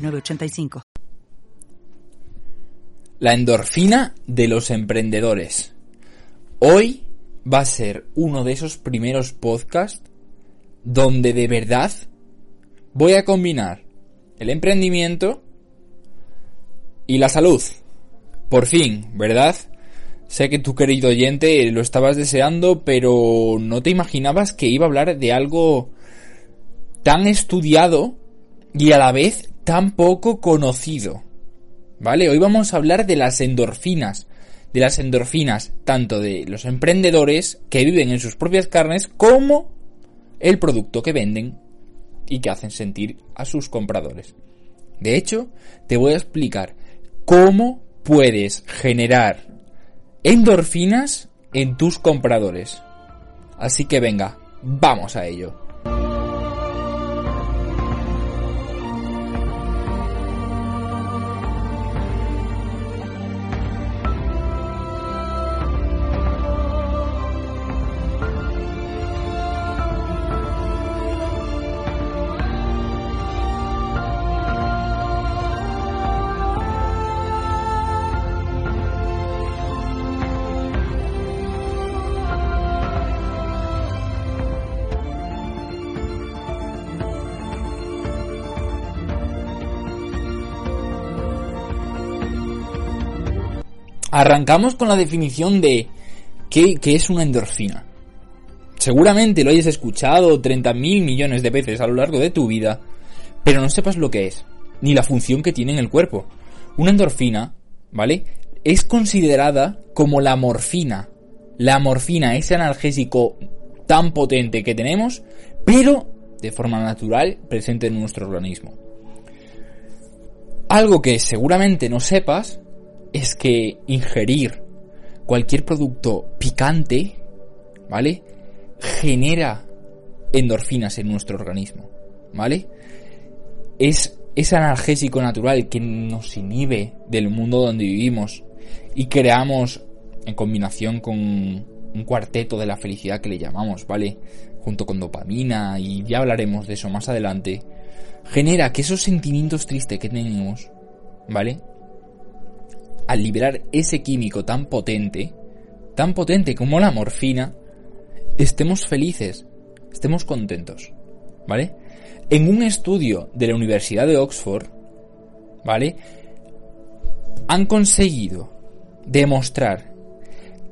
906985. La endorfina de los emprendedores. Hoy va a ser uno de esos primeros podcasts donde de verdad voy a combinar el emprendimiento y la salud. Por fin, ¿verdad? Sé que tu querido oyente lo estabas deseando, pero no te imaginabas que iba a hablar de algo tan estudiado y a la vez tan poco conocido. ¿Vale? Hoy vamos a hablar de las endorfinas. De las endorfinas tanto de los emprendedores que viven en sus propias carnes como el producto que venden y que hacen sentir a sus compradores. De hecho, te voy a explicar cómo puedes generar endorfinas en tus compradores. Así que venga, vamos a ello. Arrancamos con la definición de qué, es una endorfina. Seguramente lo hayas escuchado 30.000 millones de veces a lo largo de tu vida, pero no sepas lo que es, ni la función que tiene en el cuerpo. Una endorfina, ¿vale? Es considerada como la morfina. La morfina, ese analgésico tan potente que tenemos, pero de forma natural presente en nuestro organismo. Algo que seguramente no sepas es que ingerir cualquier producto picante, ¿vale? Genera endorfinas en nuestro organismo, ¿vale? Es ese analgésico natural que nos inhibe del mundo donde vivimos y creamos en combinación con un cuarteto de la felicidad que le llamamos, ¿vale? Junto con dopamina y ya hablaremos de eso más adelante, genera que esos sentimientos tristes que tenemos, ¿vale? Al liberar ese químico tan potente, tan potente como la morfina, estemos felices, estemos contentos, ¿vale? En un estudio de la Universidad de Oxford, ¿vale? Han conseguido demostrar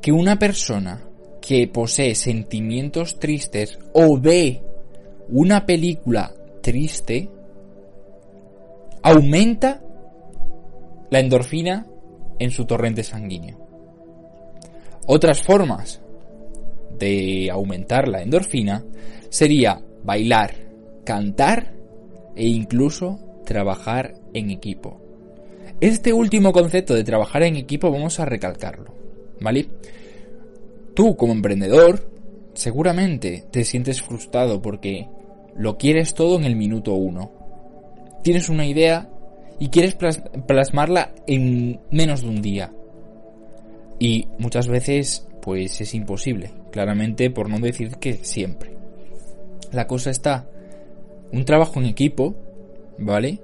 que una persona que posee sentimientos tristes o ve una película triste aumenta la endorfina en su torrente sanguíneo. Otras formas de aumentar la endorfina sería bailar, cantar e incluso trabajar en equipo. Este último concepto de trabajar en equipo vamos a recalcarlo, ¿vale? Tú como emprendedor seguramente te sientes frustrado porque lo quieres todo en el minuto uno. Tienes una idea y quieres plasmarla en menos de un día. Y muchas veces pues es imposible, claramente por no decir que siempre. La cosa está, un trabajo en equipo, ¿vale?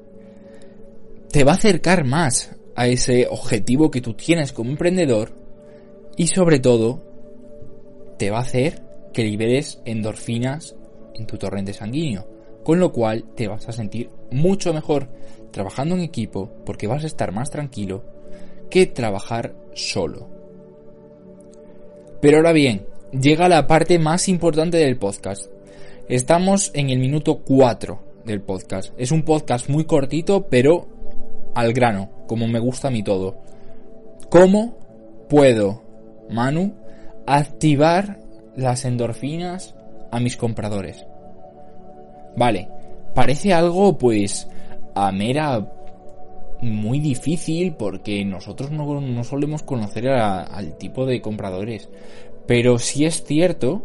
Te va a acercar más a ese objetivo que tú tienes como emprendedor y sobre todo te va a hacer que liberes endorfinas en tu torrente sanguíneo, con lo cual te vas a sentir mucho mejor trabajando en equipo porque vas a estar más tranquilo que trabajar solo. Pero ahora bien, llega la parte más importante del podcast. Estamos en el minuto 4 del podcast. Es un podcast muy cortito, pero al grano, como me gusta a mí todo. ¿Cómo puedo, Manu, activar las endorfinas a mis compradores? Vale, parece algo pues a mera muy difícil porque nosotros no, solemos conocer al tipo de compradores. Pero sí es cierto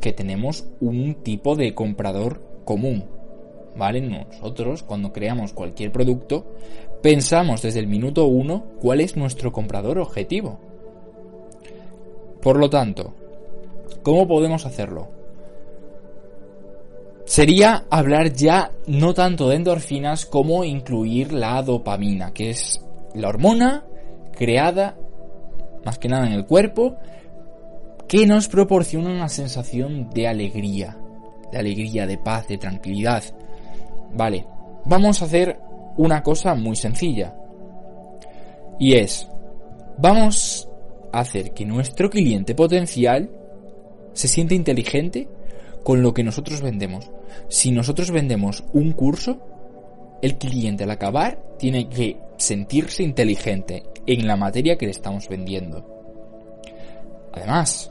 que tenemos un tipo de comprador común. ¿Vale? Nosotros, cuando creamos cualquier producto, pensamos desde el minuto uno cuál es nuestro comprador objetivo. Por lo tanto, ¿cómo podemos hacerlo? Sería hablar ya no tanto de endorfinas como incluir la dopamina, que es la hormona creada más que nada en el cuerpo que nos proporciona una sensación de alegría, de alegría, de paz, de tranquilidad. Vale, vamos a hacer una cosa muy sencilla. Y es, vamos a hacer que nuestro cliente potencial se sienta inteligente con lo que nosotros vendemos. Si nosotros vendemos un curso, el cliente al acabar tiene que sentirse inteligente en la materia que le estamos vendiendo. Además,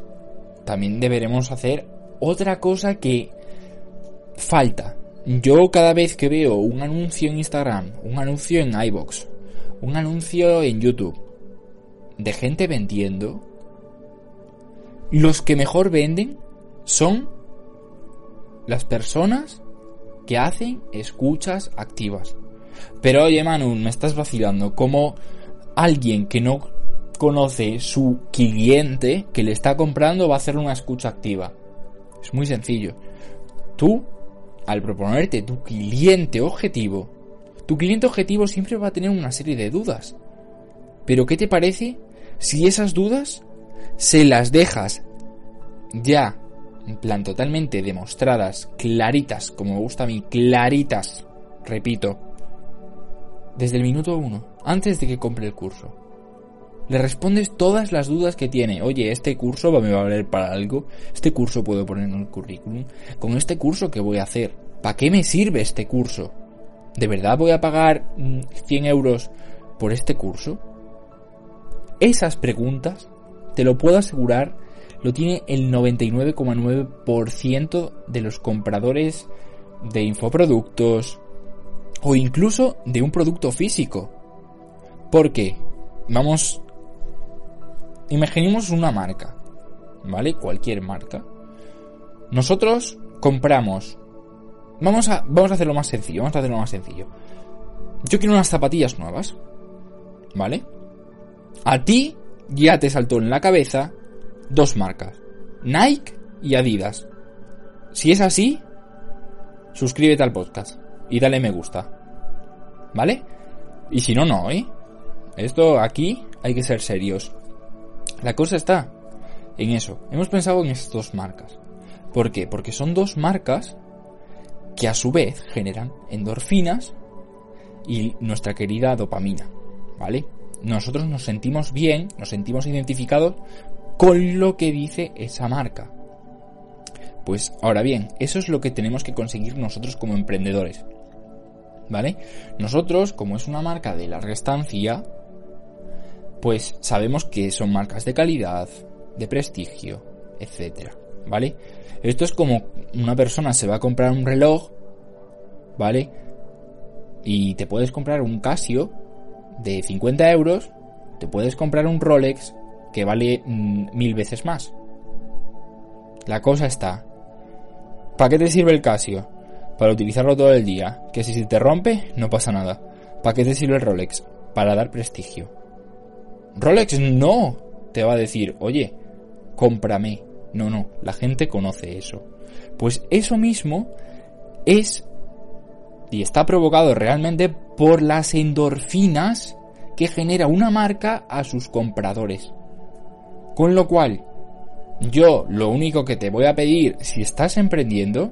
también deberemos hacer otra cosa que falta. Yo cada vez que veo un anuncio en Instagram, un anuncio en iBox, un anuncio en YouTube de gente vendiendo, los que mejor venden son las personas que hacen escuchas activas. Pero oye Manu, me estás vacilando. Como alguien que no conoce su cliente que le está comprando va a hacer una escucha activa. Es muy sencillo. Tú, al proponerte tu cliente objetivo, tu cliente objetivo siempre va a tener una serie de dudas. Pero ¿qué te parece si esas dudas se las dejas ya en plan totalmente demostradas, claritas, como me gusta a mí, claritas, repito, desde el minuto uno, antes de que compre el curso. Le respondes todas las dudas que tiene. Oye, este curso me va a valer para algo. Este curso puedo poner en el currículum. Con este curso, ¿qué voy a hacer? ¿Para qué me sirve este curso? ¿De verdad voy a pagar 100 mm, euros por este curso? Esas preguntas, te lo puedo asegurar, lo tiene el 99,9% de los compradores de infoproductos o incluso de un producto físico. Porque, vamos, imaginemos una marca, ¿vale? Cualquier marca. Nosotros compramos, vamos a, vamos a hacerlo más sencillo, vamos a hacerlo más sencillo. Yo quiero unas zapatillas nuevas, ¿vale? A ti ya te saltó en la cabeza dos marcas, Nike y Adidas. Si es así, suscríbete al podcast y dale me gusta. ¿Vale? Y si no, no, ¿eh? Esto aquí hay que ser serios. La cosa está en eso. Hemos pensado en estas dos marcas. ¿Por qué? Porque son dos marcas que a su vez generan endorfinas y nuestra querida dopamina. ¿Vale? Nosotros nos sentimos bien, nos sentimos identificados con lo que dice esa marca. Pues ahora bien, eso es lo que tenemos que conseguir nosotros como emprendedores. ¿Vale? Nosotros, como es una marca de larga estancia, pues sabemos que son marcas de calidad, de prestigio, etcétera, ¿vale? Esto es como una persona se va a comprar un reloj, ¿vale? Y te puedes comprar un Casio de 50 euros, te puedes comprar un Rolex que vale mm, mil veces más. La cosa está. ¿Para qué te sirve el Casio? Para utilizarlo todo el día. Que si se te rompe, no pasa nada. ¿Para qué te sirve el Rolex? Para dar prestigio. Rolex no te va a decir, oye, cómprame. No, no, la gente conoce eso. Pues eso mismo es y está provocado realmente por las endorfinas que genera una marca a sus compradores. Con lo cual, yo lo único que te voy a pedir si estás emprendiendo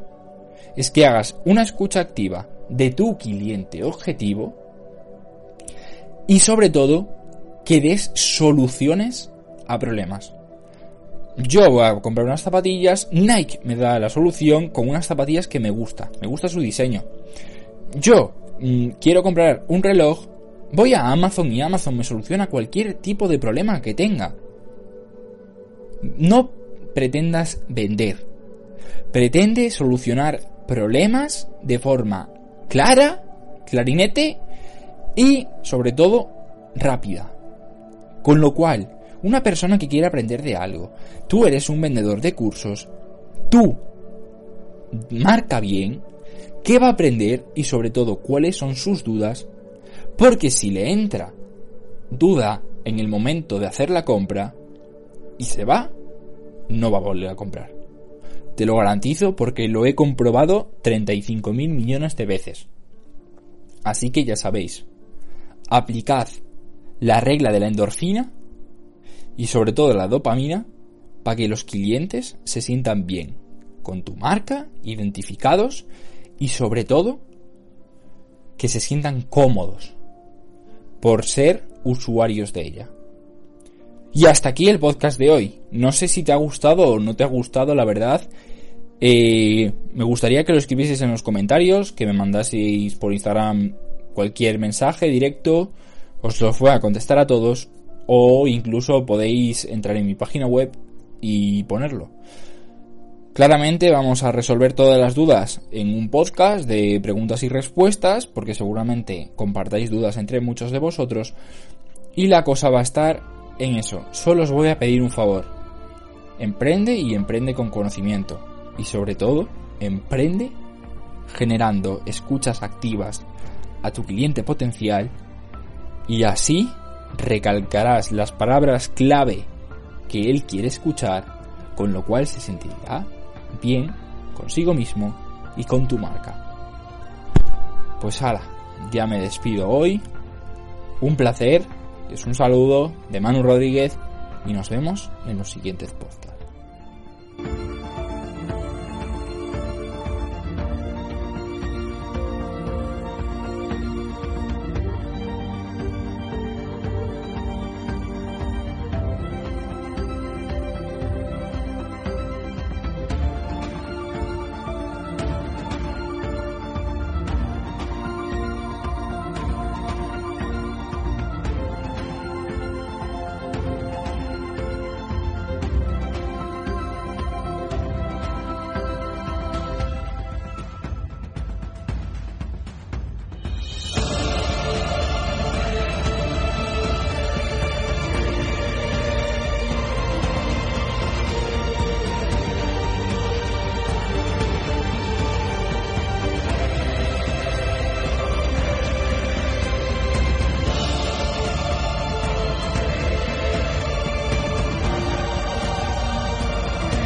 es que hagas una escucha activa de tu cliente objetivo y sobre todo que des soluciones a problemas. Yo voy a comprar unas zapatillas, Nike me da la solución con unas zapatillas que me gusta, me gusta su diseño. Yo mm, quiero comprar un reloj, voy a Amazon y Amazon me soluciona cualquier tipo de problema que tenga. No pretendas vender. Pretende solucionar problemas de forma clara, clarinete y, sobre todo, rápida. Con lo cual, una persona que quiere aprender de algo, tú eres un vendedor de cursos, tú marca bien qué va a aprender y sobre todo cuáles son sus dudas, porque si le entra duda en el momento de hacer la compra y se va, no va a volver a comprar. Te lo garantizo porque lo he comprobado 35 mil millones de veces. Así que ya sabéis, aplicad la regla de la endorfina y sobre todo la dopamina para que los clientes se sientan bien con tu marca, identificados y sobre todo que se sientan cómodos por ser usuarios de ella. Y hasta aquí el podcast de hoy. No sé si te ha gustado o no te ha gustado, la verdad. Eh, me gustaría que lo escribieseis en los comentarios, que me mandaseis por Instagram cualquier mensaje directo. Os los voy a contestar a todos. O incluso podéis entrar en mi página web y ponerlo. Claramente vamos a resolver todas las dudas en un podcast de preguntas y respuestas, porque seguramente compartáis dudas entre muchos de vosotros. Y la cosa va a estar en eso. Solo os voy a pedir un favor. Emprende y emprende con conocimiento. Y sobre todo, emprende generando escuchas activas a tu cliente potencial y así recalcarás las palabras clave que él quiere escuchar, con lo cual se sentirá bien consigo mismo y con tu marca. Pues ahora, ya me despido hoy. Un placer es un saludo de Manu Rodríguez y nos vemos en los siguientes podcasts.